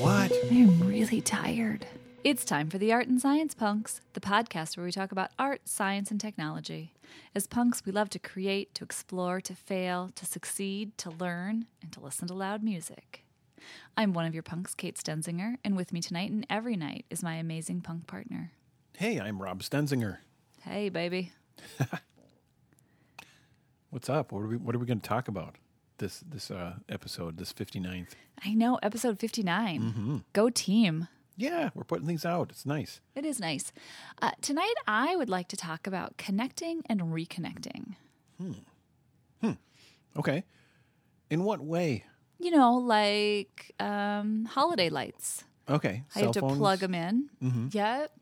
What? I'm really tired. It's time for the Art and Science Punks, the podcast where we talk about art, science, and technology. As punks, we love to create, to explore, to fail, to succeed, to learn, and to listen to loud music. I'm one of your punks, Kate Stenzinger, and with me tonight and every night is my amazing punk partner. Hey, I'm Rob Stenzinger. Hey, baby. What's up? What are we What are we going to talk about this this uh, episode? This 59th. I know, episode 59. Mm-hmm. Go team. Yeah, we're putting things out. It's nice. It is nice. Uh, tonight, I would like to talk about connecting and reconnecting. Hmm. Hmm. Okay. In what way? You know, like um, holiday lights. Okay. I have to phones, plug them in. Yep.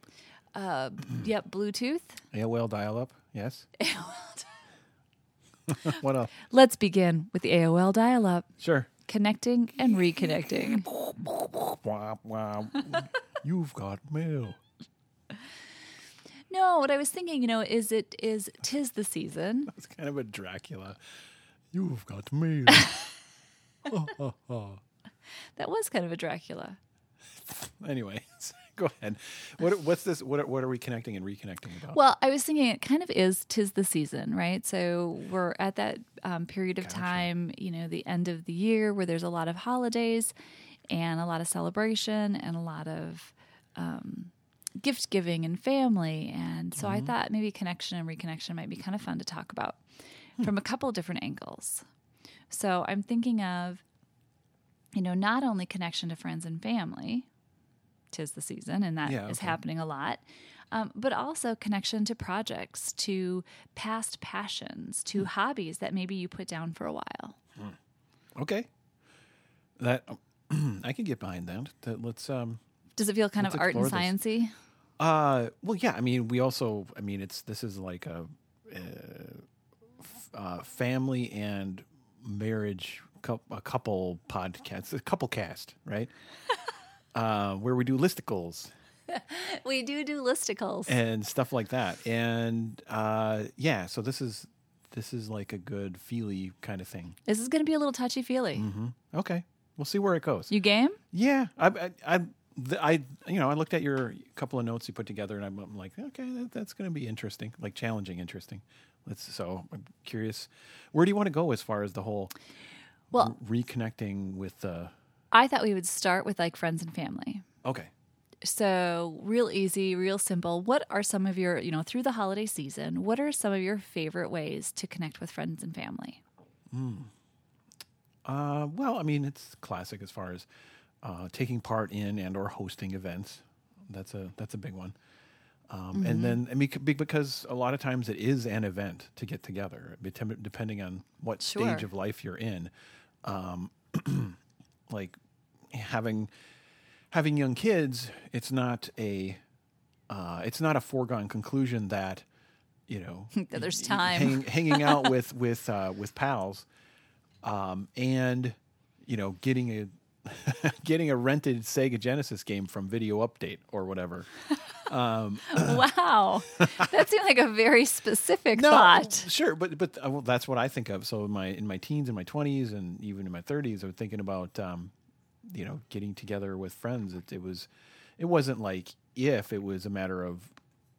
Uh, yep. Bluetooth. AOL dial-up. Yes. what else? Let's begin with the AOL dial-up, Sure. connecting and reconnecting. Wah, wah. You've got mail. No, what I was thinking, you know, is it is tis the season. It's kind of a Dracula. You've got mail. That was kind of a Dracula. anyway, go ahead. What What's this? What What are we connecting and reconnecting about? Well, I was thinking it kind of is tis the season, right? So we're at that um, period of Gotcha. time, you know, the end of the year where there's a lot of holidays and a lot of celebration and a lot of um, gift giving and family. And so I thought maybe connection and reconnection might be kind of fun to talk about from a couple different angles. So I'm thinking of, you know, not only connection to friends and family, tis the season, and that is Yeah, okay. happening a lot. Um, but also connection to projects, to past passions, to hobbies that maybe you put down for a while. okay. That I can get behind that. That let's um. Does it feel kind of art and this. sciencey? Uh, well, yeah. I mean, we also. I mean, it's this is like a, uh, f- uh, family and marriage cou- a couple podcast, a couple cast, right? Uh, where we do listicles We do do listicles. and stuff like that, and uh, yeah. So this is this is like a good feely kind of thing. this is going to be a little touchy feely. hmm Okay, we'll see where it goes. You game? Yeah, I, I, I, the- I, you know, I looked at your couple of notes you put together, and I'm, I'm like, okay, that, that's going to be interesting, like challenging, interesting. Let's. So I'm curious, where do you want to go as far as the whole Well, re- reconnecting with the? I thought we would start with like friends and family. Okay, So, real easy, real simple. What are some of your, you know, through the holiday season, what are some of your favorite ways to connect with friends and family? uh, well, I mean, it's classic as far as uh, taking part in and or hosting events. That's a that's a big one. Um, And then, I mean, because a lot of times it is an event to get together, depending on what Sure. stage of life you're in. Um, like having having young kids, it's not a uh, it's not a foregone conclusion that you know there's time. hang, hanging out with with uh, with pals, um, and you know getting a getting a rented Sega Genesis game from Video Update or whatever. wow. That seemed like a very specific thought. sure, but but uh, well, that's what I think of. So in my in my teens, in my twenties, and even in my thirties, I was thinking about um, you know getting together with friends. It, it was it wasn't like if it was a matter of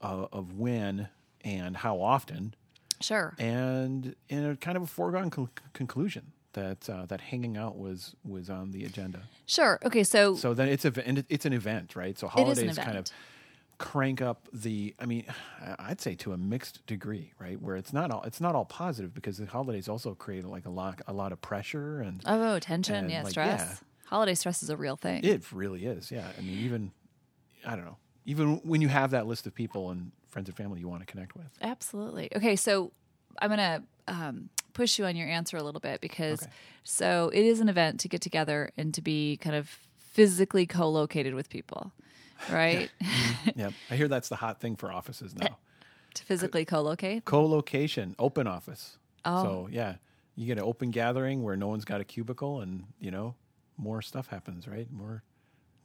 uh, of when and how often, Sure. and in a kind of a foregone con- conclusion that uh, that hanging out was was on the agenda. Sure. Okay. So, So then it's a it's an event, right? So It is an holidays kind of crank up the. I mean, I'd say to a mixed degree, right? Where it's not all it's not all positive because the holidays also create like a lot a lot of pressure and oh, tension. and, Yeah. like, stress. yeah. Holiday stress is a real thing. it really is. Yeah, I mean, even I don't know, even when you have that list of people and friends and family you want to connect with. Absolutely. Okay, so I'm going to um, push you on your answer a little bit because Okay. so it is an event to get together and to be kind of physically co-located with people, right? yeah, mm-hmm. I hear that's the hot thing for offices now. to physically co-locate. Co-location, open office. Oh. So yeah, you get an open gathering where no one's got a cubicle, and you know more stuff happens, right? More,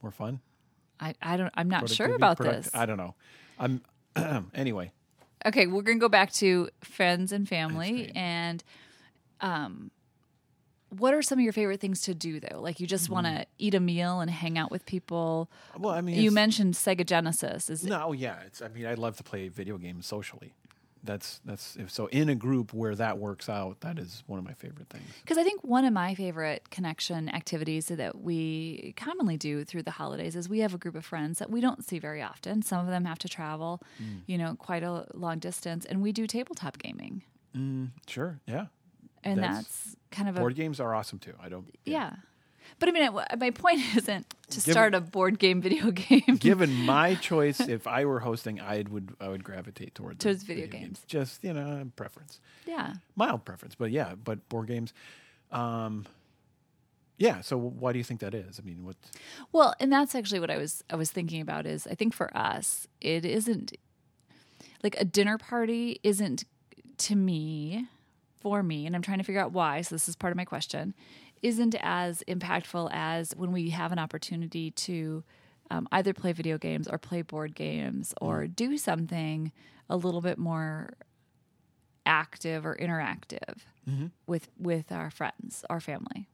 more fun. I, I don't. I'm not sure about product- this. I don't know. I'm anyway. Okay, we're gonna go back to friends and family, and um, what are some of your favorite things to do though? Like you just want to eat a meal and hang out with people. Well, I mean, You it's- mentioned Sega Genesis. Is No, yeah, it's. I mean, I love to play video games socially. That's that's if so in a group where that works out. That is one of my favorite things. Because I think one of my favorite connection activities that we commonly do through the holidays is we have a group of friends that we don't see very often. Some of them have to travel, Mm. you know, quite a long distance, and we do tabletop gaming. mm, Sure, yeah. And That's- that's, kind of a Board games are awesome too. I don't. yeah. But I mean, my point isn't to Given- start a board game video game. Given my choice, if I were hosting, I would I would gravitate towards Towards video games. Just you know, preference, yeah. mild preference, but yeah, but board games. Um, yeah. So why do you think that is? I mean, what? Well, and that's actually what I was I was thinking about is I think for us it isn't like a dinner party isn't to me for me and I'm trying to figure out why so this is part of my question isn't as impactful as when we have an opportunity to um, either play video games or play board games or do something a little bit more active or interactive with with our friends, our family.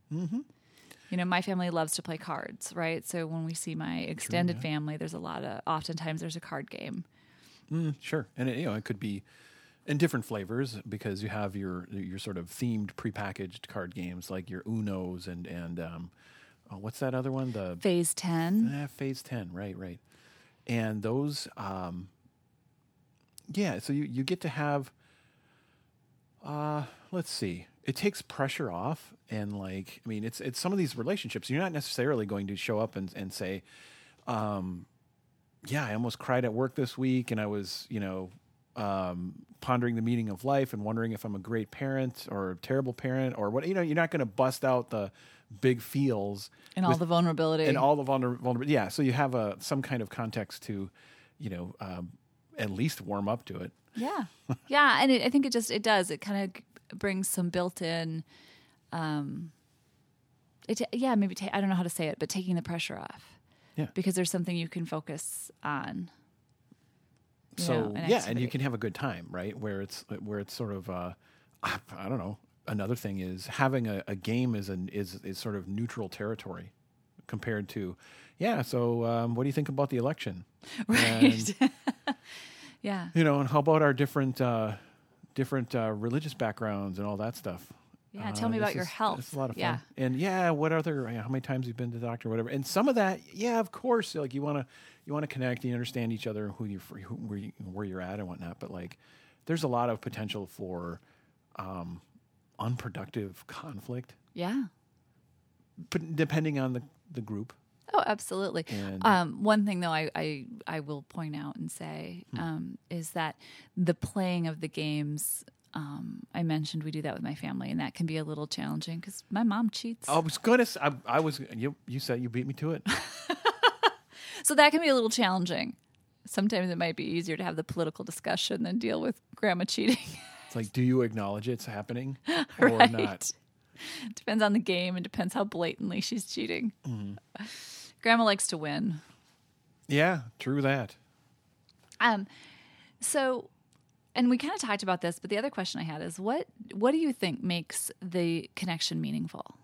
You know, my family loves to play cards, right? So when we see my extended family, there's a lot of oftentimes there's a card game. Mm, sure, and it, you know it could be in different flavors because you have your your sort of themed prepackaged card games like your Unos and and um, oh, what's that other one? The Phase 10. Eh, phase 10 right right and those um yeah so you you get to have uh let's see it takes pressure off and like i mean it's it's some of these relationships you're not necessarily going to show up and and say um yeah i almost cried at work this week and i was you know um pondering the meaning of life and wondering if i'm a great parent or a terrible parent or what you know you're not going to bust out the big feels And all the vulnerability. and all the vulner- vulnerability. Yeah, so you have a some kind of context to, you know, um, at least warm up to it. Yeah, yeah, and it, I think it just it does. It kind of brings some built-in, um, it yeah maybe ta- I don't know how to say it, but taking the pressure off. Yeah. because there's something you can focus on. So an yeah, and you can have a good time, right? Where it's where it's sort of, uh, I don't know. Another thing is having a, a game is an is is sort of neutral territory compared to, yeah. So um, what do you think about the election? right. yeah, You know, and how about our different uh, different uh, religious backgrounds and all that stuff? Yeah, tell me about your health. It's a lot of fun. Yeah. And yeah, what other? How many times you've been to the doctor, or whatever. And some of that, yeah, of course. Like you want to, you want to connect, you understand each other, who you, who, where you, where you're at, and whatnot. But like, there's a lot of potential for um, unproductive conflict, yeah. but depending on the the group. Oh, absolutely. And- Um, one thing, though, I, I, I will point out and say Hmm. um, is that the playing of the games. Um, I mentioned we do that with my family, and that can be a little challenging because my mom cheats. I was gonna. say I was. You you said you beat me to it. So that can be a little challenging. Sometimes it might be easier to have the political discussion than deal with grandma cheating. It's like, do you acknowledge it's happening or right. not? depends on the game and depends how blatantly she's cheating. Mm-hmm. Grandma likes to win. Yeah, true that. Um, so, and we kind of talked about this, but the other question I had is what what do you think makes the connection meaningful?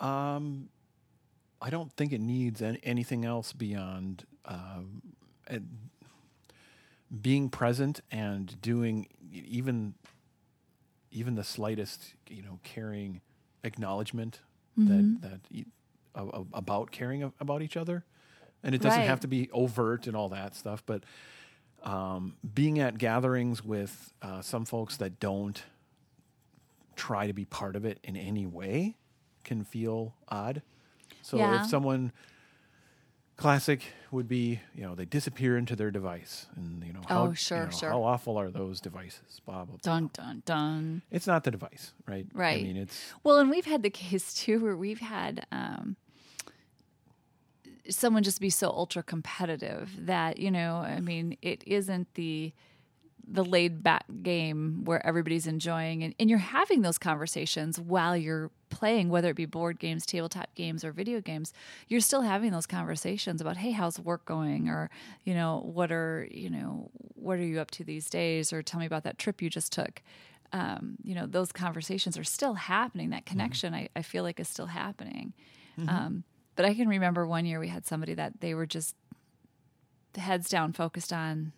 Um, I don't think it needs an, anything else beyond um, uh, being present and doing even even the slightest, you know, caring acknowledgement that that e- a- about caring about each other, and it doesn't Right. have to be overt and all that stuff, but um, being at gatherings with uh, some folks that don't try to be part of it in any way can feel odd. So Yeah. if someone classic would be, you know, they disappear into their device and you know how, Oh, sure, you know, sure. how awful are those devices? Blah blah blah. Dun dun dun. It's not the device, right? Right. I mean it's Well, and we've had the case too where we've had um, someone just be so ultra competitive that you know, I mean, it isn't the the laid back game where everybody's enjoying and, and you're having those conversations while you're playing, whether it be board games, tabletop games, or video games, you're still having those conversations about, hey, how's work going? Or, you know, what are, you know, what are you up to these days? Or tell me about that trip you just took. um, you know, those conversations are still happening. That connection, I, I feel like, is still happening. Um, but I can remember one year we had somebody that they were just heads down, focused on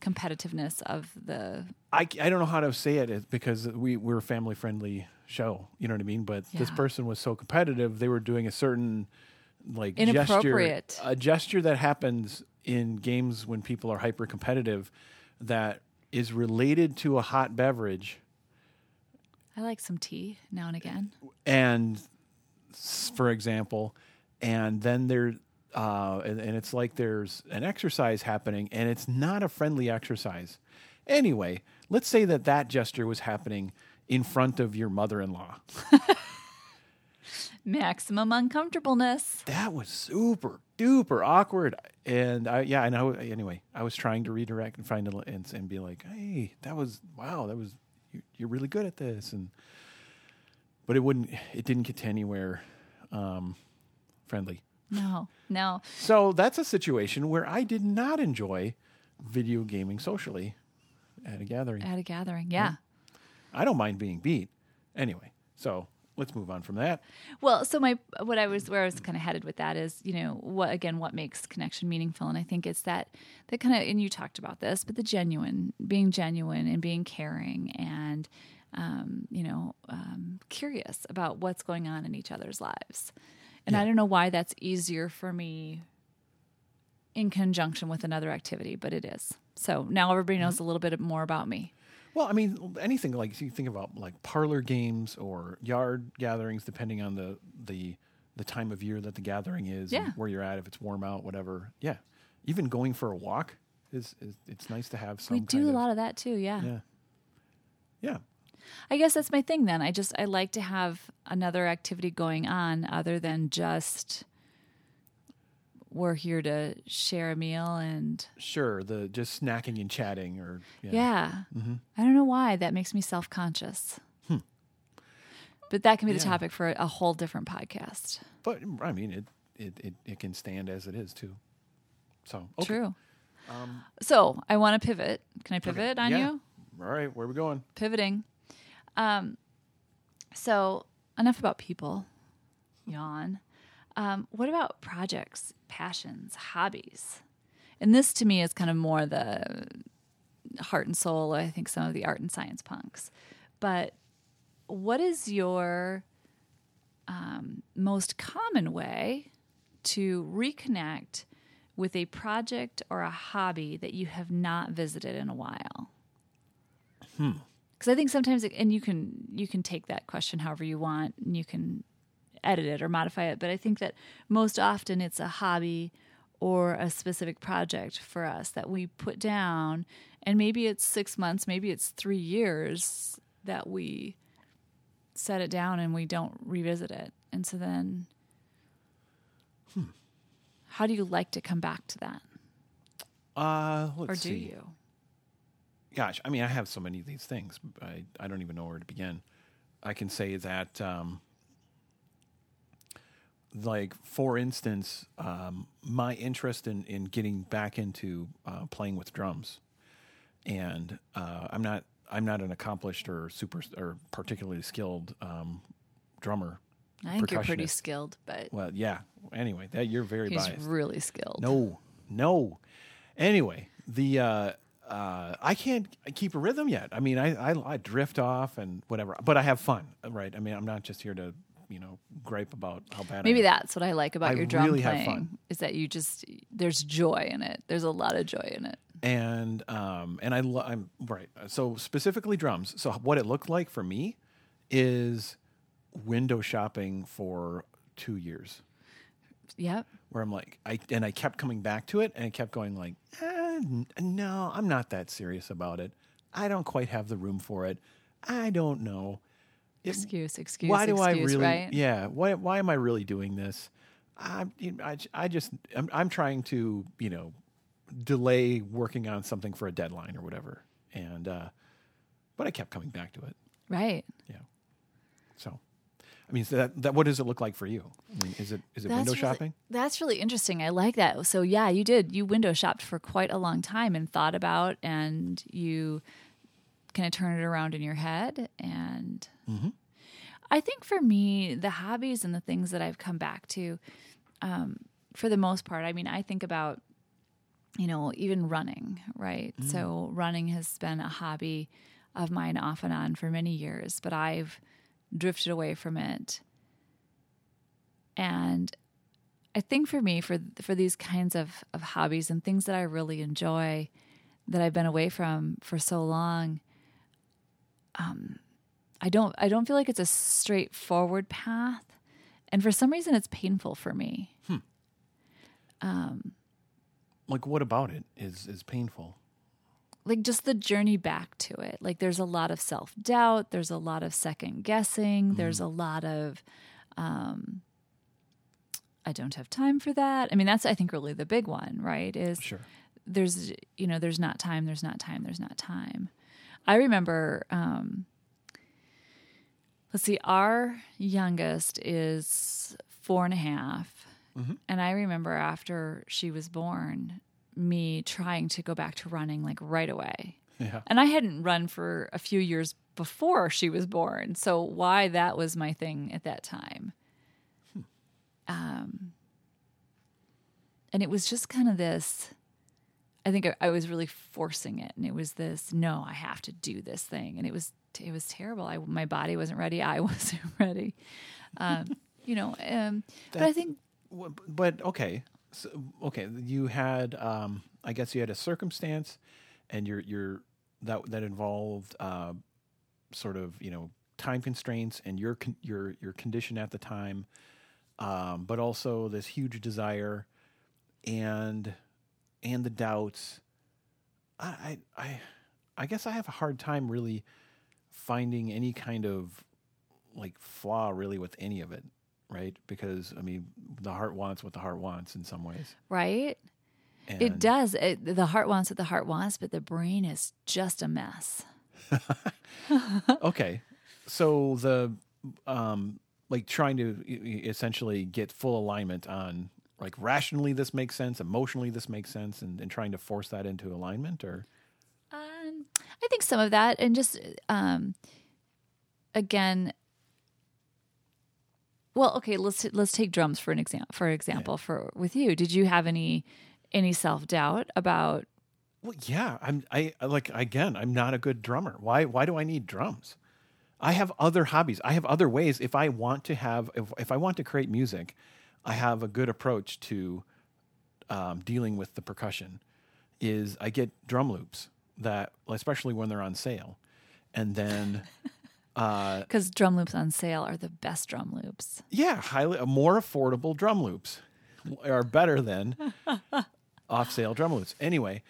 competitiveness of the I, I don't know how to say it because we we're a family friendly show. You know what I mean? But this person was so competitive. They were doing a certain like gesture, a gesture that happens in games when people are hyper competitive that is related to a hot beverage I like some tea now and again. and for example, and then there, uh, and, and it's like there's an exercise happening, and it's not a friendly exercise. Anyway, let's say that that gesture was happening in front of your mother-in-law. Maximum uncomfortableness. That was super duper awkward, and I yeah, I know. Anyway, I was trying to redirect and find a, and, and be like, hey, that was wow, that was you, you're really good at this, and but it wouldn't, it didn't get to anywhere um, friendly. No, no. So that's a situation where I did not enjoy video gaming socially at a gathering. At a gathering. Yeah. I don't mind being beat. Anyway, so let's move on from that. Well, so my what I was where I was kind of headed with that is, you know, what again what makes connection meaningful and I think it's that that kind of and you talked about this, but the genuine, being genuine and being caring and um, you know, um, curious about what's going on in each other's lives. And I don't know why that's easier for me in conjunction with another activity, but it is. So now everybody knows mm-hmm. a little bit more about me. Well, I mean, anything like you think about like parlor games or yard gatherings, depending on the the the time of year that the gathering is, Yeah. where you're at, if it's warm out, whatever. Yeah, even going for a walk is, is it's nice to have some. we do a lot of that too, yeah. Yeah. Yeah. I guess that's my thing then. I just I like to have another activity going on other than just we're here to share a meal and Sure. The just snacking and chatting, or yeah. Mm-hmm. I don't know why that makes me self-conscious. But that can be the Hmm. Topic for a whole different podcast. But I mean, it it it, it can stand as it is too. So okay. True. so, I want to pivot. Can I pivot on Yeah. you? All right, where are we going? pivoting. Um, so enough about people. Yawn. Um, what about projects, passions, hobbies? And this to me is kind of more the heart and soul. I think some of the art and science punks. But what is your um, most common way to reconnect with a project or a hobby that you have not visited in a while? Because I think sometimes, it, and you can you can take that question however you want, and you can edit it or modify it. But I think that most often it's a hobby or a specific project for us that we put down, and maybe it's six months, maybe it's three years that we set it down and we don't revisit it, and so then. How do you like to come back to that? Uh, Or do see. you? Gosh, I mean, I have so many of these things. I I don't even know where to begin. I can say that, um, like for instance, um, my interest in in getting back into uh, playing with drums, and uh, I'm not I'm not an accomplished or super or particularly skilled um, drummer. I think you're pretty skilled, but Well, yeah. Anyway, that you're very he's biased. really skilled. No, no. Anyway, the uh, uh, I can't keep a rhythm yet. I mean, I, I I drift off and whatever, but I have fun, right? I mean, I'm not just here to you know gripe about how bad. Maybe I that's what I like about I your drum really have playing fun. is that you just there's joy in it. There's a lot of joy in it. and um and I lo- I'm right. So specifically drums. So what it looked like for me is window shopping for two years. Yep. where I'm like, I and I kept coming back to it, and I kept going like, eh, no, I'm not that serious about it. I don't quite have the room for it. I don't know. It- Excuse, excuse. why do I really? Right? Yeah. Why? Why am I really doing this? I, I, I just, I'm, I'm trying to, you know, delay working on something for a deadline or whatever, and uh, but I kept coming back to it. Right. Yeah. So, I mean, so that, that what does it look like for you? I mean, is it is it window really, shopping? That's really interesting. I like that. So yeah, you did. You window shopped for quite a long time and thought about, and you kind of turn it around in your head. And Mm-hmm. I think for me, the hobbies and the things that I've come back to, um, for the most part, I mean, I think about, you know, even running, right? So running has been a hobby of mine off and on for many years, but I've drifted away from it. And I think for me, for for these kinds of, of hobbies and things that I really enjoy, that I've been away from for so long, um, I don't I don't feel like it's a straightforward path, and for some reason, it's painful for me. Um like, what about it is is painful? Like just the journey back to it. Like there's a lot of self doubt. There's a lot of second guessing. There's a lot of um, I don't have time for that. I mean, that's I think really the big one, right? Is Sure. there's you know there's not time there's not time there's not time i remember um let's see our youngest is four and a half, and i remember after she was born me trying to go back to running like right away Yeah. and i hadn't run for a few years before she was born so why that was my thing at that time um and it was just kind of this I think I, I was really forcing it, and it was this. No, I have to do this thing, and it was it was terrible. I my body wasn't ready. I wasn't ready. Um, you know, um, but I think But okay, so, okay. You had, um, I guess, you had a circumstance, and your your that that involved uh, sort of you know time constraints and your con- your your condition at the time, um, but also this huge desire, and and the doubts. I I I, I guess I have a hard time really finding any kind of like flaw really with any of it right? Because I mean, the heart wants what the heart wants in some ways. right. And It does. It, the heart wants what the heart wants, but the brain is just a mess. Okay, so the um, like trying to essentially get full alignment on like rationally this makes sense, emotionally this makes sense, and, and trying to force that into alignment, or Um, I think some of that, and just um, again, well, okay, let's let's take drums for an example. For example, for with you, did you have any any self doubt about? well, yeah, I'm I I- like again, I'm not a good drummer. Why why do I need drums? I have other hobbies. I have other ways. If I want to have, if, if I want to create music, I have a good approach to um, dealing with the percussion. Is I get drum loops that, especially when they're on sale, and then uh, Because drum loops on sale are the best drum loops. yeah, highly uh, more affordable drum loops are better than off sale drum loops. Anyway,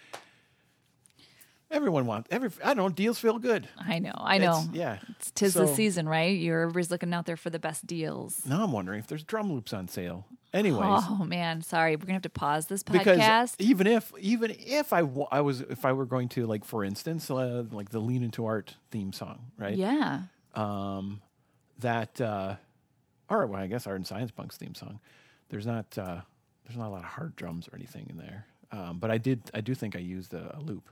everyone wants every. I don't know. Deals feel good. I know, I know. It's- yeah. It's tis the season, right? You're everybody's looking out there for the best deals. Now I'm wondering if there's drum loops on sale. Anyways, Oh man, sorry, we're gonna have to pause this podcast. because even if even if I, I was if I were going to like for instance uh, like the Lean into Art theme song, right? Yeah, Um, that uh, or well, I guess Art and Science Punk's theme song. There's not uh, there's not a lot of hard drums or anything in there. Um, but I did I do think I used a, a loop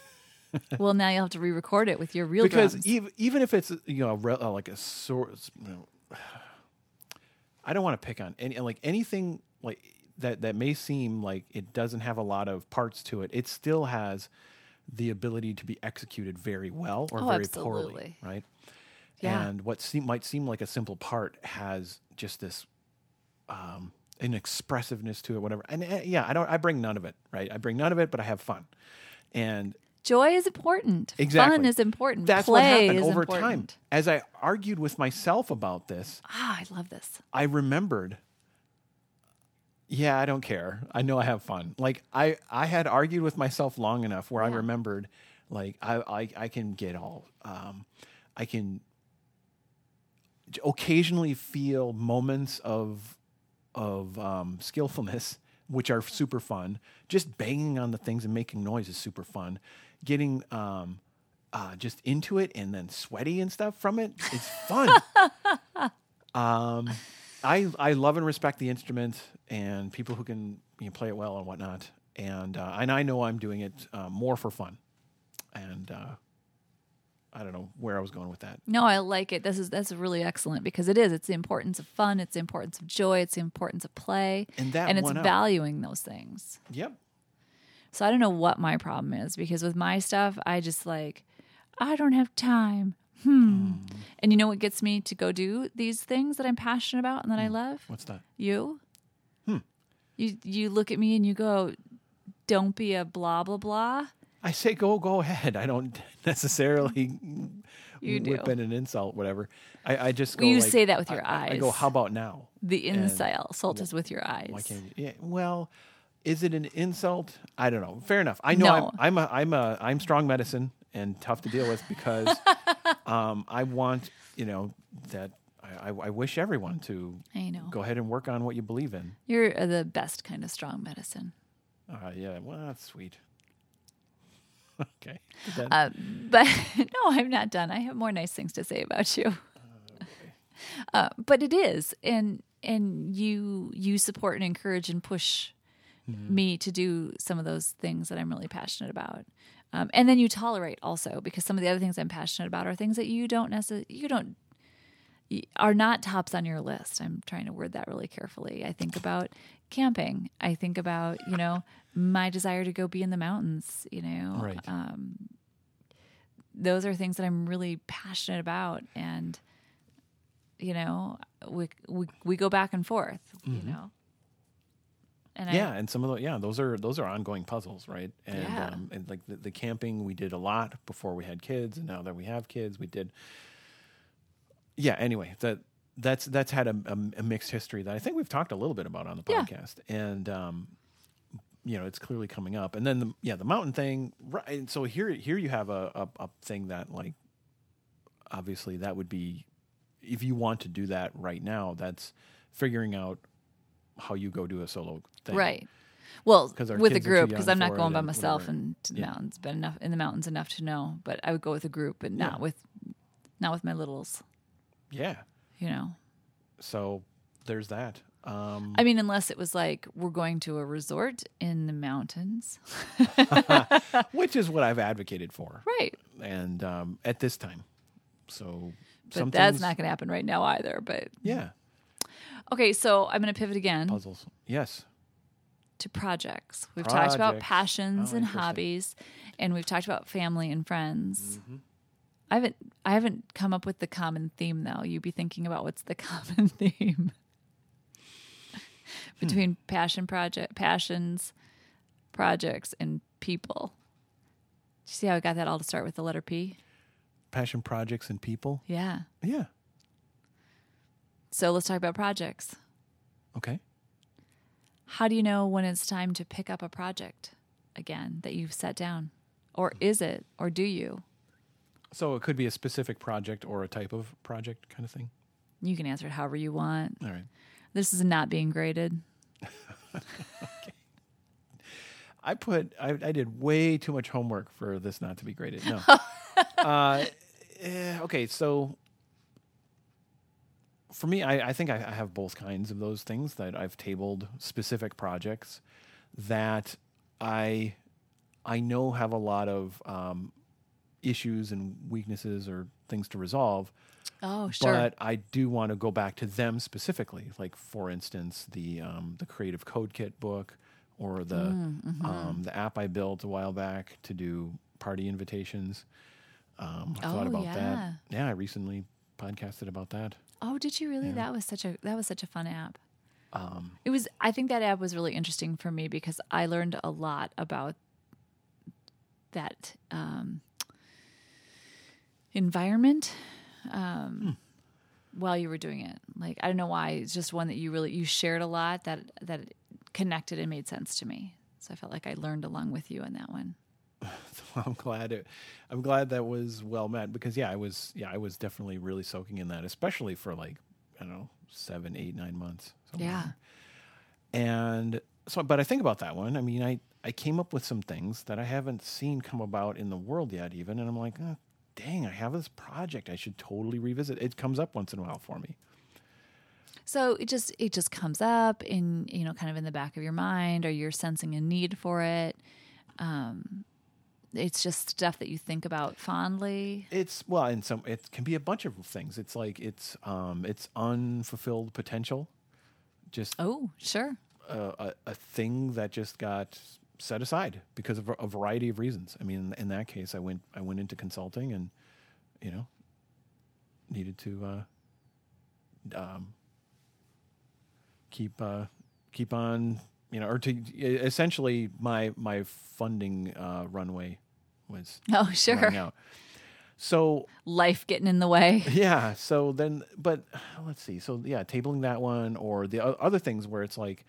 well now you'll have to re-record it with your real because drums. even even if it's you know uh, like a sort you know, I don't want to pick on any like anything like that that may seem like it doesn't have a lot of parts to it. It still has the ability to be executed very well or Oh, very absolutely. poorly, right? Yeah. And what seem, might seem like a simple part has just this um, an expressiveness to it, whatever. And uh, yeah, I don't. I bring none of it, right? I bring none of it, but I have fun, and Joy is important. Exactly. Fun is important. that's Play what happened over important. time. As I argued with myself about this, Ah, I love this. I remembered. Yeah, I don't care. I know I have fun. Like I, I had argued with myself long enough where I remembered, like I, I, I can get all, um, I can occasionally feel moments of, of um, skillfulness, which are super fun. Just banging on the things and making noise is super fun. Getting um, uh, just into it and then sweaty and stuff from it is fun. um, I I love and respect the instrument and people who can you know, play it well and whatnot. And uh, and I know I'm doing it uh, more for fun. And uh, I don't know where I was going with that. No, I like it. This is that's really excellent because it is. It's the importance of fun. It's the importance of joy. It's the importance of play, And that and it's out. valuing those things. Yep. So I don't know what my problem is because with my stuff, I just like I don't have time. Hmm. And you know what gets me to go do these things that I'm passionate about and that I love? What's that? You. Hmm. You you look at me and you go, "Don't be a blah blah blah." I say go, go ahead. I don't necessarily You whip do. in an insult, whatever. I, I just go. You like- say that with your I- I, I go, how about now? The insult is with your eyes. Why can't you? Yeah. Well, is it an insult? I don't know. Fair enough. I know No. I'm, I'm a I'm a I'm strong medicine and tough to deal with because um, I want you know that I, I, I wish everyone to I know. go ahead and work on what you believe in. You're uh, the best kind of strong medicine. Uh, yeah. Well, that's sweet. okay. Uh, but no, I'm not done. I have more nice things to say about you. Uh, but it is, and and you you support and encourage and push me to do some of those things that I'm really passionate about. Um, and then you tolerate also because some of the other things I'm passionate about are things that you don't necessarily you don't are not tops on your list. I'm trying to word that really carefully. I think about camping. I think about you know my desire to go be in the mountains. You know, Right. um, those are things that I'm really passionate about, and you know, we we we go back and forth. You know, and Mm-hmm. yeah, and some of the yeah, those are those are ongoing puzzles, right? And Yeah. um, and like the, the camping, we did a lot before we had kids, and now that we have kids, we did. Yeah. Anyway, that that's that's had a, a, a mixed history that I think we've talked a little bit about on the Yeah. podcast, and um, you know, it's clearly coming up. And then the yeah, the mountain thing, right? And so here here you have a, a a thing that like obviously that would be if you want to do that right now, that's figuring out how you go do a solo thing. Right. Well, with a kids are too group, because I'm not going by myself whatever. and to the Yeah. mountains, but enough in the mountains enough to know. But I would go with a group, but not Yeah. with not with my littles. Yeah. You know, So there's that. Um, I mean, unless it was like we're going to a resort in the mountains, which is what I've advocated for, right? and um, at this time. So But that's not going to happen right now either. But Yeah, okay, so I'm going to pivot again puzzles. Yes. to projects. We've talked about passions Oh, and hobbies, and we've talked about family and friends. Mm-hmm. I haven't I haven't come up with the common theme though. You'd be thinking about what's the common theme hmm. between passion project passions, projects, and people. Do you see how I got that all to start with the letter P? Passion projects and people. Yeah. Yeah. So let's talk about projects. Okay. How do you know when it's time to pick up a project again that you've set down? Or is it? Or do you? So it could be a specific project or a type of project kind of thing. You can answer it however you want. All right. This is not being graded. I put I, I did way too much homework for this not to be graded. No. uh, eh, okay, so for me, I, I think I, I have both kinds of those things that I've tabled specific projects that I I know have a lot of um, issues and weaknesses or things to resolve. Oh, sure. But I do want to go back to them specifically. Like for instance, the um, the Creative Code Kit book, or the Mm, mm-hmm. um, the app I built a while back to do party invitations. Um, I thought Oh, about yeah. that. Yeah, I recently podcasted about that. Oh, did you really? Yeah. That was such a that was such a fun app. Um, It was. I think that app was really interesting for me because I learned a lot about that um, environment um, while you were doing it. Like I don't know why. It's just one that you really you shared a lot that that connected and made sense to me. So I felt like I learned along with you on that one. I'm glad it. I'm glad that was well met because yeah, I was yeah I was definitely really soaking in that, especially for like I don't know seven, eight, nine months. somewhere Yeah. And so, but I think about that one. I mean, I I came up with some things that I haven't seen come about in the world yet, even, and I'm like, oh, dang, I have this project. I should totally revisit. It comes up once in a while for me. So it just it just comes up in you know kind of in the back of your mind, or you're sensing a need for it. Um, it's just stuff that you think about fondly. It's well, and some it can be a bunch of things. It's like it's um it's unfulfilled potential, just Oh, sure. a, a, a thing that just got set aside because of a, variety of reasons. I mean, in that case, I went I went into consulting and you know needed to uh, um, keep uh, keep on you know or to essentially my my funding uh, runway was Oh, sure. So Life getting in the way. yeah. So then, but let's see. So yeah, tabling that one or the other things where it's like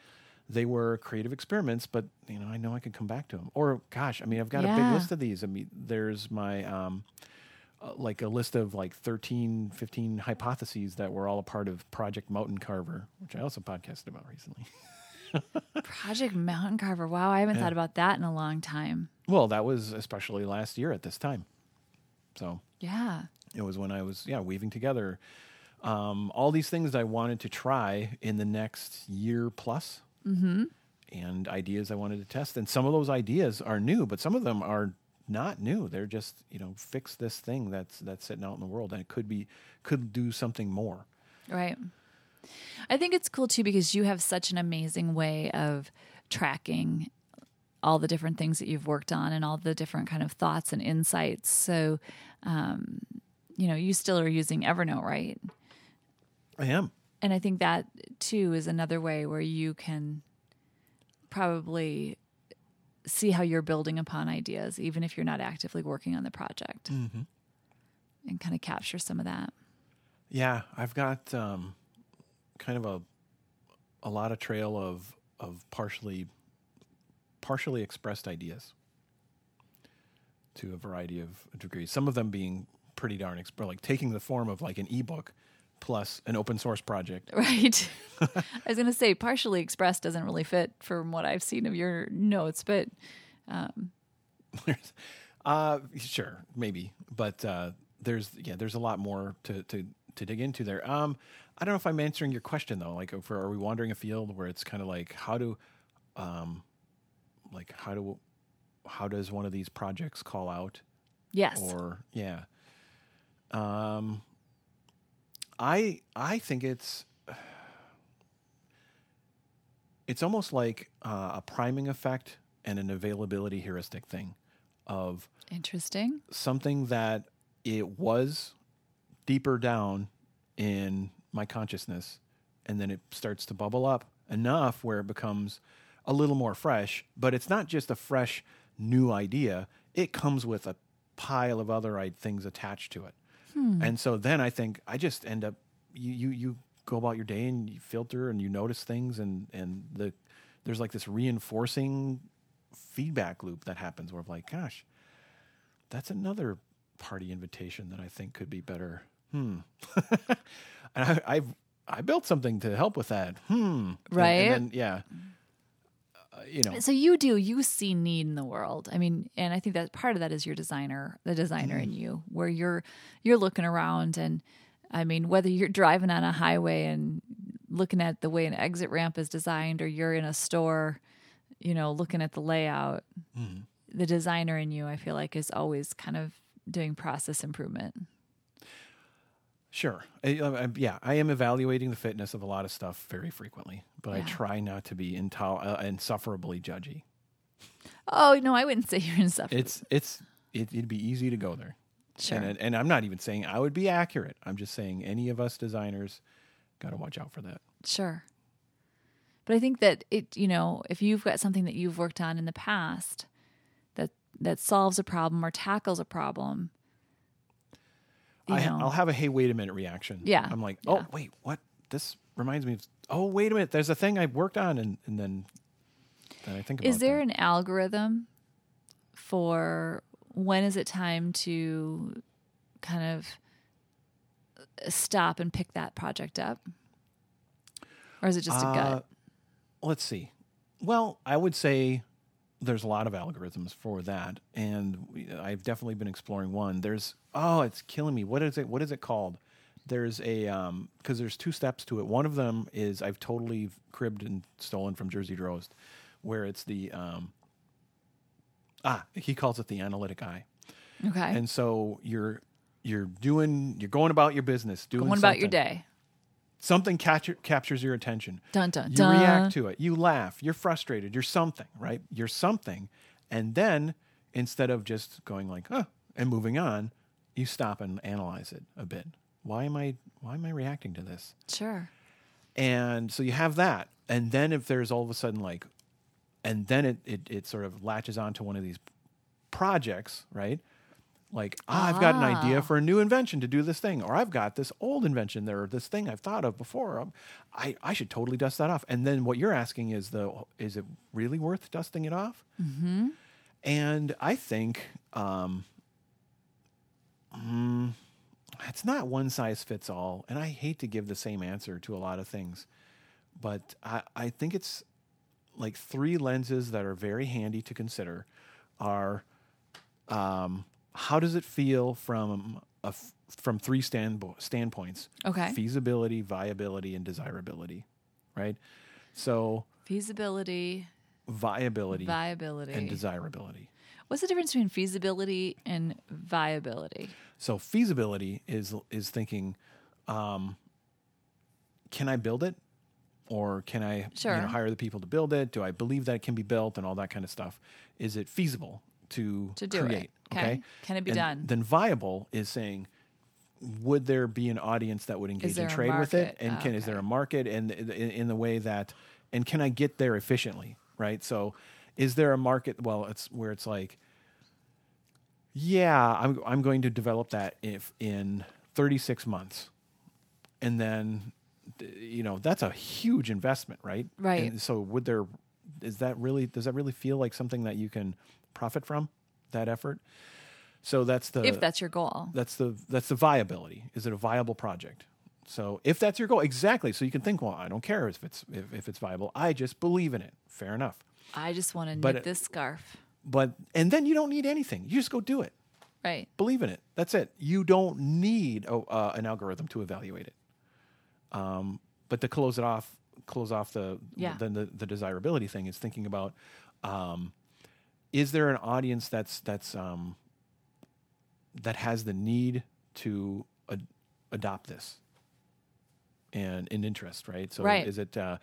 they were creative experiments, but you know, I know I could come back to them. Or gosh, I mean, I've got a big list of these. I mean, there's my um, uh, like a list of like 13, 15 hypotheses that were all a part of Project Mountain Carver, which I also podcasted about recently. Project Mountain Carver. Wow, I haven't thought about that in a long time. Well, that was especially last year at this time. So Yeah. it was when I was yeah weaving together um, all these things I wanted to try in the next year plus, mm-hmm. and ideas I wanted to test. And some of those ideas are new, but some of them are not new. They're just you know fix this thing that's that's sitting out in the world, and it could be could do something more. Right. I think it's cool too because you have such an amazing way of tracking all the different things that you've worked on and all the different kind of thoughts and insights. So, um, you know, you still are using Evernote, right? I am. And I think that too is another way where you can probably see how you're building upon ideas, even if you're not actively working on the project, Mm-hmm. and kind of capture some of that. Yeah, I've got um, kind of a a lot of trail of of partially partially expressed ideas to a variety of degrees. Some of them being pretty darn exp- like taking the form of like an ebook plus an open source project. Right. I was going to say partially expressed doesn't really fit from what I've seen of your notes, but uh, sure, maybe, but uh, there's yeah, there's a lot more to to to dig into there. Um, I don't know if I'm answering your question though. Like, if, are we wandering a field where it's kind of like how do, um, like how do how does one of these projects call out yes. or yeah um i i think it's it's almost like uh, a priming effect and an availability heuristic thing of Interesting. something that it was deeper down in my consciousness and then it starts to bubble up enough where it becomes a little more fresh but it's not just a fresh new idea it comes with a pile of other things attached to it and so then i think i just end up you, you you go about your day and you filter and you notice things and and the there's like this reinforcing feedback loop that happens where I'm like gosh that's another party invitation that I think could be better. Hmm. and I, I've I built something to help with that. Hmm. And- Right. And, then yeah. You know. So you do you see need in the world. I mean, and I think that part of that is your designer, the designer Mm-hmm. in you, where you're you're looking around and I mean, whether you're driving on a highway and looking at the way an exit ramp is designed or you're in a store, you know, looking at the layout, Mm-hmm. the designer in you, I feel like is always kind of doing process improvement. Sure. I, I, I- yeah, I am evaluating the fitness of a lot of stuff very frequently, but I try not to be intol- uh, insufferably judgy. Oh, no, I wouldn't say you're insufferable. It's it's it, it'd be easy to go there. Sure. And, and I'm not even saying I would be accurate. I'm just saying any of us designers got to watch out for that. Sure. But I think that it, you know, if you've got something that you've worked on in the past that that solves a problem or tackles a problem, I, know, I'll have a hey, wait a minute reaction. Yeah. I'm like, Yeah. oh, wait, what? This reminds me of, oh, wait a minute. There's a thing I worked on. And, and then, then I think about is there that. an algorithm for when is it time to kind of stop and pick that project up? Or is it just a Uh, gut? Let's see. Well, I would say there's a lot of algorithms for that. And we- I've definitely been exploring one. There's, oh, it's killing me. What is it? What is it called? There's a, um, cause there's two steps to it. One of them is I've totally cribbed and stolen from Jersey Drost, where it's the, um, Ah, he calls it the analytic eye. Okay. And so you're you're doing you're going about your business, doing Going about your day. Something capture, captures your attention. Dun dun You dun. react to it. You laugh. You're frustrated. You're something, right? You're something. And then instead of just going like, huh, and moving on, you stop and analyze it a bit. Why am I why am I reacting to this? Sure. And so you have that. And then if there's all of a sudden like and then it it, it sort of latches onto one of these projects, right? Like, ah, I've got an idea Ah. for a new invention to do this thing, or I've got this old invention there, or this thing I've thought of before. Um, I, I should totally dust that off. And then what you're asking is the is it really worth dusting it off? Mm-hmm. And I think um, mm, it's not one size fits all. And I hate to give the same answer to a lot of things, but I, I think it's like three lenses that are very handy to consider are um, how does it feel from a f- from three stand standpoints? Okay. feasibility viability and desirability right? So Feasibility, viability viability. and desirability. What's the difference between feasibility and viability? so feasibility is is thinking um, can i build it? Or can i you know, hire the people to build it? Do i believe that it can be built and all that kind of stuff? Is it feasible to, To do it. Create Okay. Can it be And done? then viable is saying would there be an audience that would engage in trade with it? and can is there a market? And in, in the way that and can i get there efficiently? Right? So is there a market? Well it's where it's like yeah i'm, I'm going to develop that if in 36 months. And then you know that's a huge investment right? Right. and so would there is that really does that really feel like something that you can profit from that effort so that's the if that's your goal. that's the that's the viability. Is it a viable project? So if that's your goal, exactly. So you can think, well, I don't care if it's if, if it's viable. I just believe in it. Fair enough. I just want to knit it- this scarf. But and then you don't need anything. You just go do it. Right. Believe in it. That's it. You don't need oh, uh, an algorithm to evaluate it. Um, but to close it off, close off the Yeah. then the, the desirability thing is thinking about um, is there an audience that's that's um, that has the need to ad- adopt this and an interest, right? So Right. is it uh,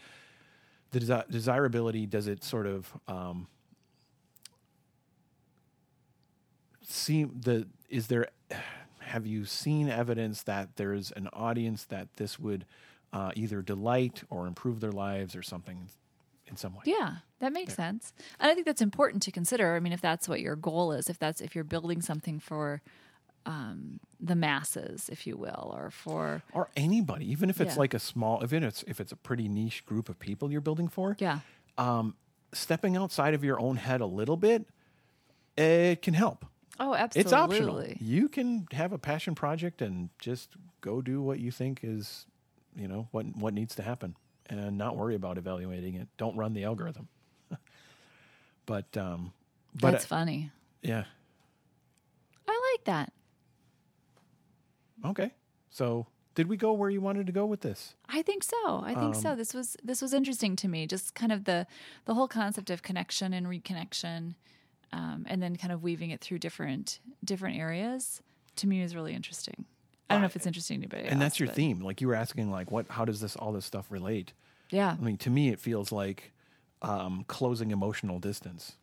the desi- desirability? Does it sort of um, seem the is there have you seen evidence that there's an audience that this would uh, either delight or improve their lives or something in some way. Yeah, that makes sense. And I think that's important to consider. I mean, if that's what your goal is, if that's if you're building something for um, the masses, if you will, or for or anybody even if it's Yeah. like a small even if it's if it's a pretty niche group of people you're building for yeah, um, stepping outside of your own head a little bit it can help. Oh, absolutely, it's optional. you can have a passion project and just go do what you think is you know what what needs to happen and not worry about evaluating it don't run the algorithm but um but That's uh, funny. yeah I like that. okay so did we go where you wanted to go with this I think so. I think Um, so. This was this was interesting to me. Just kind of the the whole concept of connection and reconnection, um, and then kind of weaving it through different different areas. To me, is really interesting. I don't know if it's interesting to anybody. and that's your but- theme like you were asking like what how does this all this stuff relate Yeah, I mean, to me, it feels like um, closing emotional distance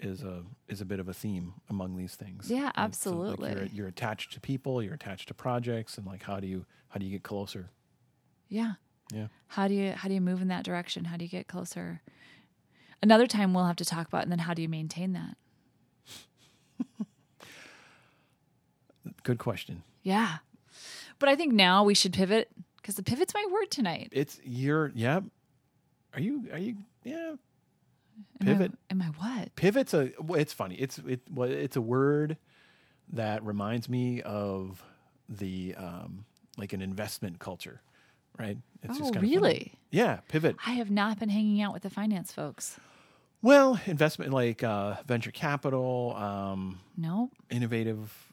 is a is a bit of a theme among these things. Yeah, so, like, absolutely. you're, you're attached to people, you're attached to projects, and like how do you how do you get closer? yeah. Yeah, How do you how do you move in that direction? How do you get closer? Another time we'll have to talk about, and then how do you maintain that? good question. Yeah, but I think now we should pivot because the pivot's my word tonight. It's you're yeah. Are you are you yeah? Am I- Pivot. Am I what? Pivot's a well, it's funny. It's it well, it's a word that reminds me of the um like an investment culture, right? It's oh, kinda funny. really? Yeah, pivot. I have not been hanging out with the finance folks. Well, investment like uh, venture capital, um, No. innovative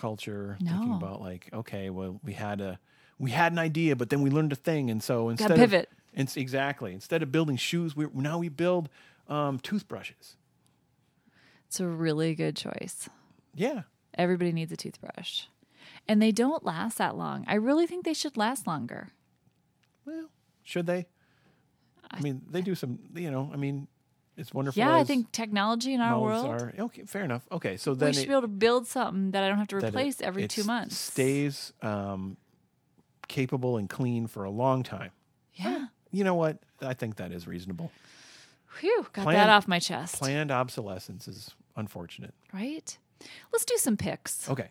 culture. Thinking about like, okay, well, we had a we had an idea, but then we learned a thing, and so instead pivot. of it's exactly instead of building shoes, we now we build um, toothbrushes. It's a really good choice. Yeah. Everybody needs a toothbrush. And they don't last that long. I really think they should last longer. Well, should they? I mean, they do some. You know, I mean, it's wonderful. Yeah, I think technology in our world, are okay. Fair enough. Okay, so then we should it, be able to build something that I don't have to that it- replace every two months. stays um, capable and clean for a long time. yeah. You know what? I think that is reasonable. Whew, got Plan- that off my chest. Planned obsolescence is unfortunate. Right? Let's do some picks. Okay.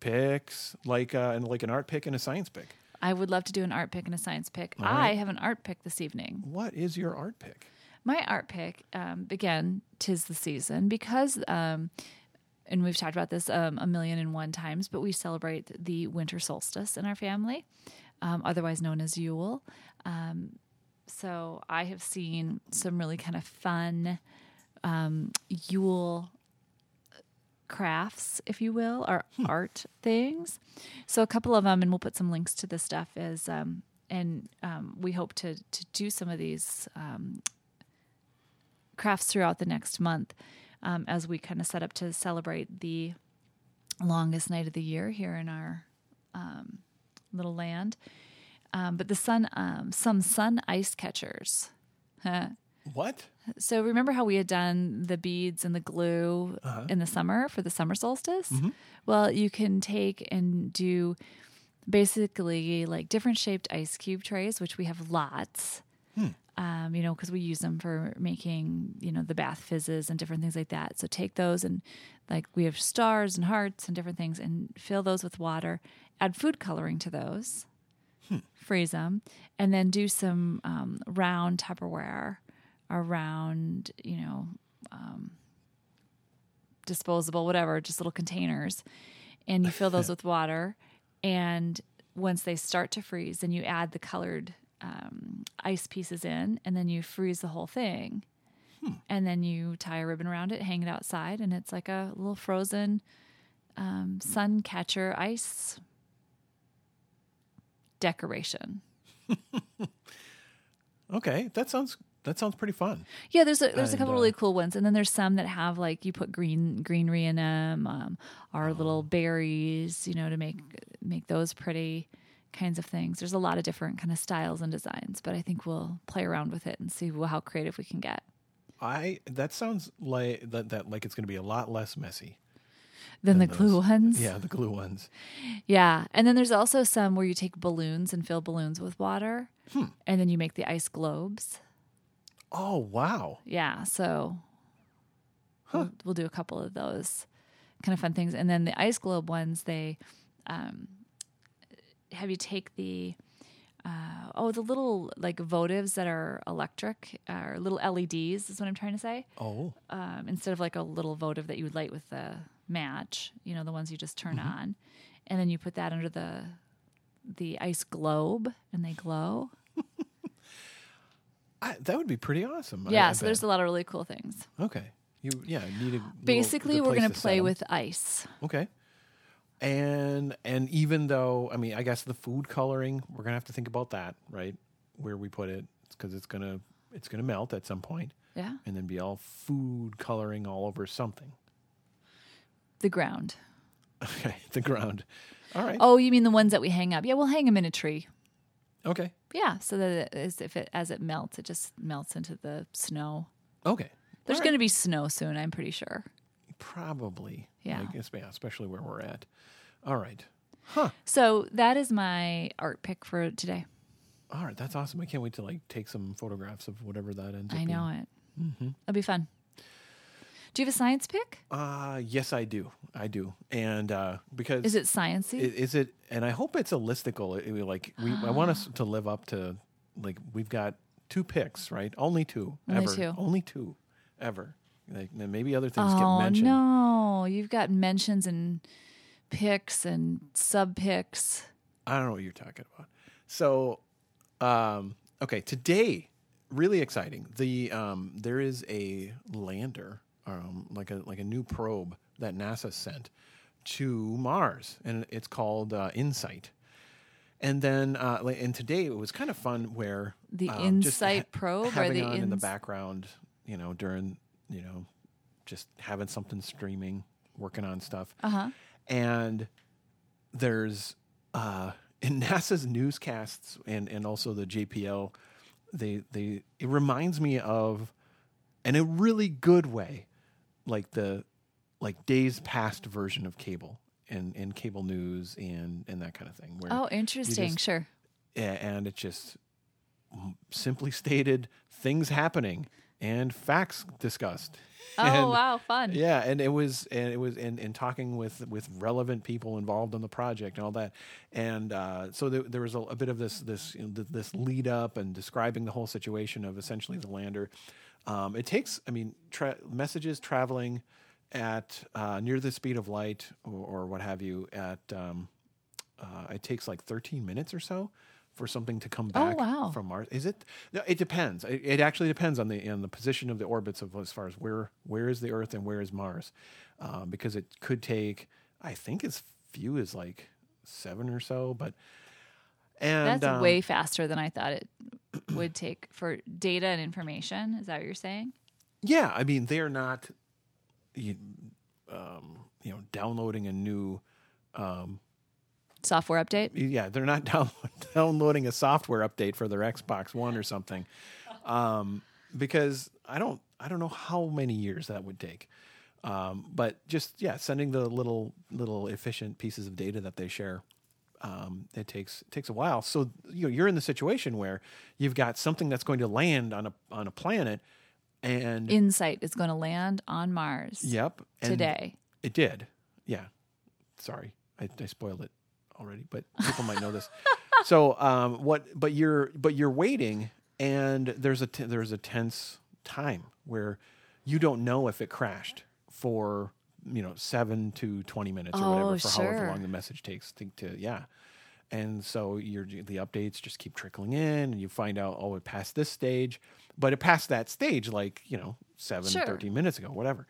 Picks like uh, and like an art pick and a science pick. I would love to do an art pick and a science pick. All I have an art pick this evening. What is your art pick? My art pick, um, again, tis the season because, um, and we've talked about this um, a million and one times, but we celebrate the winter solstice in our family, um, otherwise known as Yule. Um, so I have seen some really kind of fun um, Yule crafts, if you will, or art things. So a couple of them, and we'll put some links to this stuff. Is um, and um, we hope to to do some of these um, crafts throughout the next month um, as we kind of set up to celebrate the longest night of the year here in our um, little land. Um, but the sun, um, some sun ice catchers. What? So remember how we had done the beads and the glue in the summer for the summer solstice? Well, you can take and do basically like different shaped ice cube trays, which we have lots. Um, you know, because we use them for making, you know, the bath fizzes and different things like that. So take those and like we have stars and hearts and different things and fill those with water. Add food coloring to those, freeze them, and then do some um, round Tupperware around, you know, um, disposable, whatever, just little containers. And you fill those with water. And once they start to freeze, then you add the colored um, ice pieces in, and then you freeze the whole thing. And then you tie a ribbon around it, hang it outside, and it's like a little frozen um, sun catcher ice decoration. Okay, that sounds that sounds pretty fun. Yeah, there's a there's a couple uh, really cool ones, and then there's some that have like you put green greenery in them, um, or Oh. little berries, you know, to make make those pretty kinds of things. There's a lot of different kind of styles and designs, but I think we'll play around with it and see how creative we can get. I that sounds like that that like it's going to be a lot less messy. than the than glue ones, Yeah, the glue ones. yeah, and then there's also some where you take balloons and fill balloons with water, Hmm. and then you make the ice globes. Oh wow! Yeah, so we'll, we'll do a couple of those kind of fun things, and then the ice globe ones they um, have you take the uh, oh the little like votives that are electric or little LEDs is what I'm trying to say. Oh, Um, instead of like a little votive that you would light with the match, you know the ones you just turn Mm-hmm. on, and then you put that under the the ice globe and they glow. I, that would be pretty awesome. Yeah, I so there's a lot of really cool things. okay. You yeah need a Basically, good we're going to play with ice. Okay. And and even though I mean I guess the food coloring we're gonna have to think about that right where we put it because it's gonna it's gonna melt at some point Yeah. and then be all food coloring all over something. The ground. Okay, the ground. All right. Oh, you mean the ones that we hang up? Yeah, we'll hang them in a tree. Okay. Yeah, so that it, as if it as it melts, it just melts into the snow. Okay. There's right. going to be snow soon, I'm pretty sure. Probably. Yeah. I guess yeah, especially where we're at. All right. Huh. So that is my art pick for today. All right. That's awesome. I can't wait to like take some photographs of whatever that ends up I being. know it. It'll be fun. Do you have a science pick? Uh yes I do. I do. And uh because Is it sciencey? I- Is it? And I hope it's a listicle. It, it- like we, I want us to live up to like we've got two picks, right? Only two Only ever. two. Only two ever. Like maybe other things oh get mentioned. no, you've got mentions and picks and sub picks. I don't know what you're talking about. So, um, okay, today, really exciting. The um, there is a lander, um, like a like a new probe that NASA sent to Mars, and it's called uh, InSight. And then, uh, and today it was kind of fun where The um, InSight probe or having the on in the background, you know, during you know, just having something streaming, working on stuff. Uh huh. And there's uh, in NASA's newscasts and and also the JPL, they they it reminds me of, in a really good way, like the like days past version of cable and and cable news and and that kind of thing. Where Oh, interesting. just- sure. and it just simply stated things happening and facts discussed. Oh, And- wow. Fun. Yeah, and it was and it was and, and talking with with relevant people involved in the project and all that, and uh, so there, there was a, a bit of this this you know, th- this lead up and describing the whole situation of essentially the lander. Um, it takes, I mean, tra- messages traveling at uh, near the speed of light or, or what have you at um, uh, it takes like 13 minutes or so for something to come Oh, back wow. from Mars. Is it? No, it depends. It, it actually depends on the on the position of the orbits of as far as where where is the Earth and where is Mars, um, because it could take I think as few as like seven or so, but and That's um, way faster than I thought it would take for data and information. Is that what you're saying? Yeah, I mean they are not, you, um, you know, downloading a new. Um, Software update? yeah, they're not down, downloading a software update for their Xbox One or something, um, because I don't I don't know how many years that would take. Um, but just yeah, sending the little little efficient pieces of data that they share, um, it takes it takes a while. So you know, you're in the situation where you've got something that's going to land on a on a planet, and Insight is going to land on Mars yep, and today. it did. Yeah. Sorry, I, I spoiled it already, but people might know this. So, um, what? But you're but you're waiting, and there's a t- there's a tense time where you don't know if it crashed for you know seven to twenty minutes or Oh, whatever for however long the message takes to, to yeah. And so you're the updates just keep trickling in, and you find out oh it passed this stage, but it passed that stage like you know seven Sure. 13 minutes ago, whatever.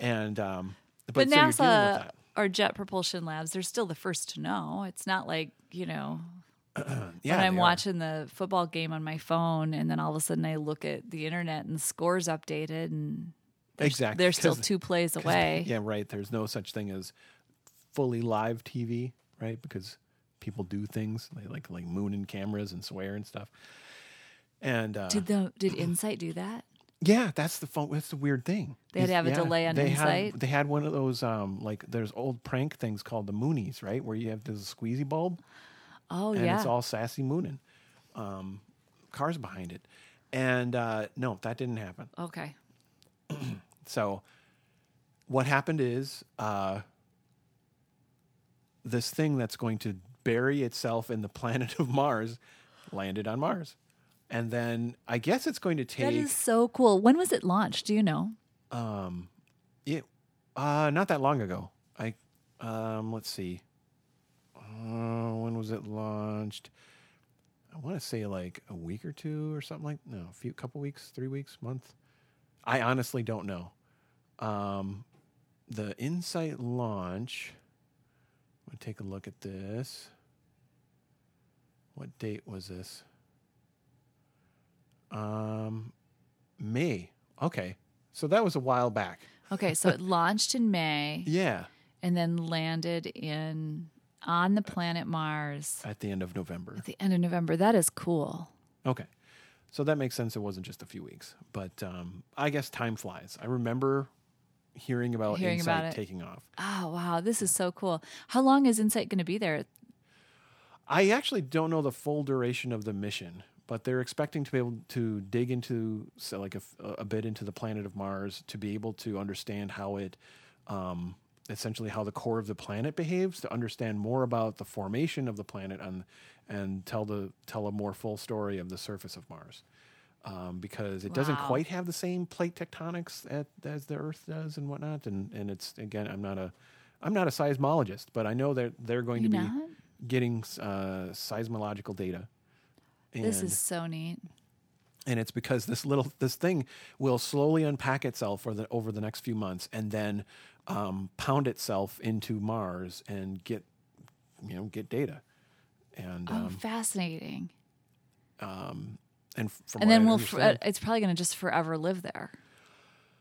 And um, but, But so you're dealing with NASA that. Or Jet Propulsion Labs, they're still the first to know. It's not like, you know, Yeah, when I'm watching the football game on my phone and then all of a sudden I look at the internet and the score's updated and exactly. they're still two plays away. Yeah, right. There's no such thing as fully live TV, right? Because people do things they like like moon and cameras and swear and stuff. And uh, Did the did Insight do that? Yeah, that's the fun. That's the weird thing. They had to have a yeah, delay on they Insight? Had, they had one of those um like there's old prank things called the Moonies, right? Where you have this squeezy bulb Oh and yeah. it's all sassy mooning. Um, cars behind it, and uh, no, that didn't happen. okay. So, what happened is uh, this thing that's going to bury itself in the planet of Mars landed on Mars. And then I guess it's going to take is so cool. When was it launched? Do you know? um, it, uh, not that long ago. I um, let's see. Uh, when was it launched? I want to say like a week or two or something like no, a few couple weeks, three weeks, month. I honestly don't know. Um, the Insight launch. I'm gonna take a look at this. What date was this? Um, May. Okay, so that was a while back. Okay, so it launched in May Yeah, and then landed in on the planet Mars at the end of November. at the end of November. That is cool. Okay. So that makes sense. It wasn't just a few weeks, but um, I guess time flies. I remember hearing about Hearing Insight about taking off. Oh wow, this is so cool. How long is Insight going to be there? I actually don't know the full duration of the mission, but they're expecting to be able to dig into, so like a, a bit into the planet of Mars to be able to understand how it, um, essentially how the core of the planet behaves, to understand more about the formation of the planet and and tell the tell a more full story of the surface of Mars. Um, because it doesn't quite have the same plate tectonics at, as the Earth does and whatnot, and and it's again, I'm not a, I'm not a seismologist, but I know that they're going You to be not? getting uh, seismological data. And, This is so neat. and it's because this little this thing will slowly unpack itself for the over the next few months and then um, pound itself into Mars and get you know get data and Oh, um, fascinating. and from And then I we'll. F- uh, it's probably going to just forever live there.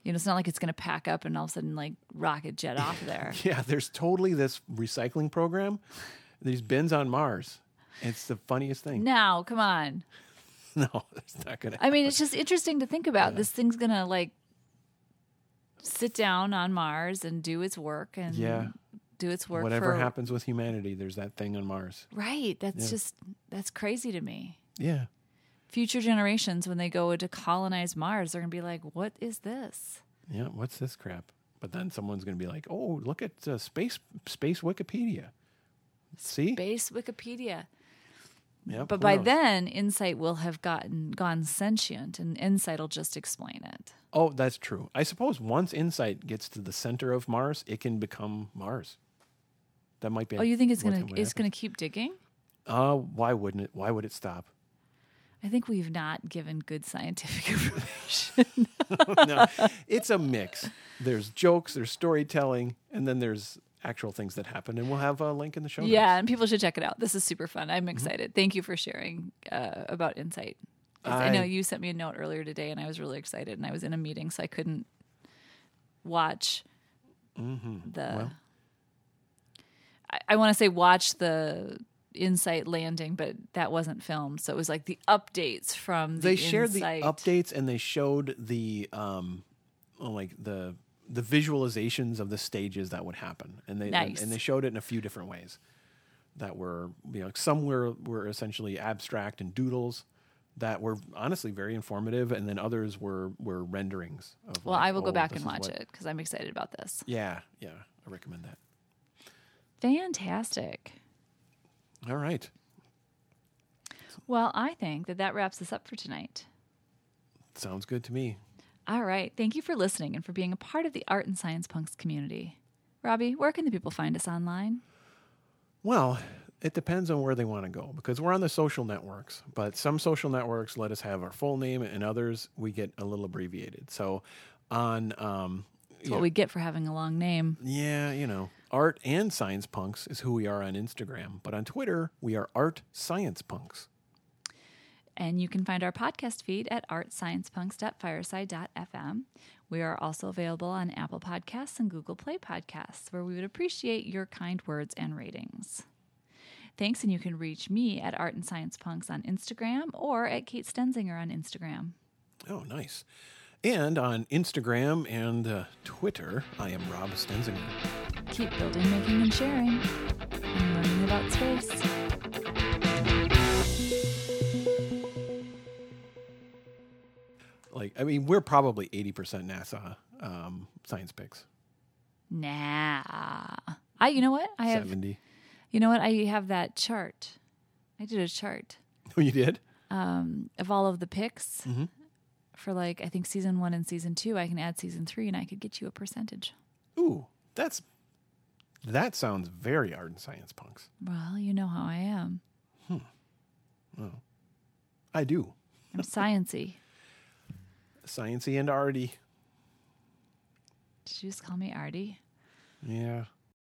You know, it's not like it's going to pack up and all of a sudden like rocket jet off there. Yeah, there's totally this recycling program. These bins on Mars. It's the funniest thing. now, come on. No, it's not gonna. I mean, it's just interesting to think about. This thing's going to like sit down on Mars and do its work and Yeah. do its work Whatever for happens with humanity, there's that thing on Mars. Right. That's Yeah. just that's crazy to me. Yeah. Future generations when they go to colonize Mars, they're going to be like, "What is this?" Yeah. What's this crap? But then someone's gonna be like, "Oh, look at uh, space space Wikipedia." See? Space Wikipedia. Yeah. But by then, Insight will have gotten gone sentient, and Insight will just explain it. Oh, that's true. I suppose once Insight gets to the center of Mars, it can become Mars. That might be. Oh, you think it's gonna it's gonna keep digging? Uh, why wouldn't it? Why would it stop? I think we've not given good scientific information. no, it's a mix. There's jokes, there's storytelling, and then there's actual things that happen. And we'll have a link in the show. notes. yeah, and people should check it out. This is super fun. Mm-hmm. I'm excited. Thank you for sharing uh, about Insight. I, know you sent me a note earlier today, and I was really excited. And I was in a meeting, so I couldn't watch Mm-hmm. the. I, I want to say watch the Insight landing, but that wasn't filmed. So it was like the updates from the They shared the updates and they showed the um, oh, like the the visualizations of the stages that would happen, and they Nice. and, they showed it in a few different ways. That were you know some were were essentially abstract and doodles that were honestly very informative, and then others were were renderings. Of Well, like, I will go oh, back and watch what- it because I'm excited about this. Yeah, yeah, I recommend that. Fantastic. All right. Well, I think that that wraps us up for tonight. Sounds good to me. All right. Thank you for listening and for being a part of the Art and Science Punks community. Robbie, where can the people find us online? Well, it depends on where they want to go because we're on the social networks, but some social networks let us have our full name and others we get a little abbreviated. So on, um, That's what we get for having a long name. yeah, you know, art and science punks is who we are on Instagram, but on Twitter, we are art science punks. And you can find our podcast feed at artsciencepunks.fireside.fm. We are also available on Apple Podcasts and Google Play Podcasts, where we would appreciate your kind words and ratings. Thanks, and you can reach me at Art and Science Punks on Instagram or at Kate Stenzinger on Instagram. Oh, nice. And on Instagram and uh, Twitter, I am Rob Stenzinger. Keep building, making, and sharing, and learning about space. Like, I mean, we're probably 80% NASA um, science picks. Nah. I you know what? I have 70. you know what? I have that chart. I did a chart Oh, you did? um, of all of the picks Mhm. for like I think season one and season two. I can add season three and I could get you a percentage. Ooh, that's that sounds very art and science punks. Well, you know how I am. Hmm. Well, I do. I'm sciency. Sciencey and arty. Did you just call me Artie? Yeah.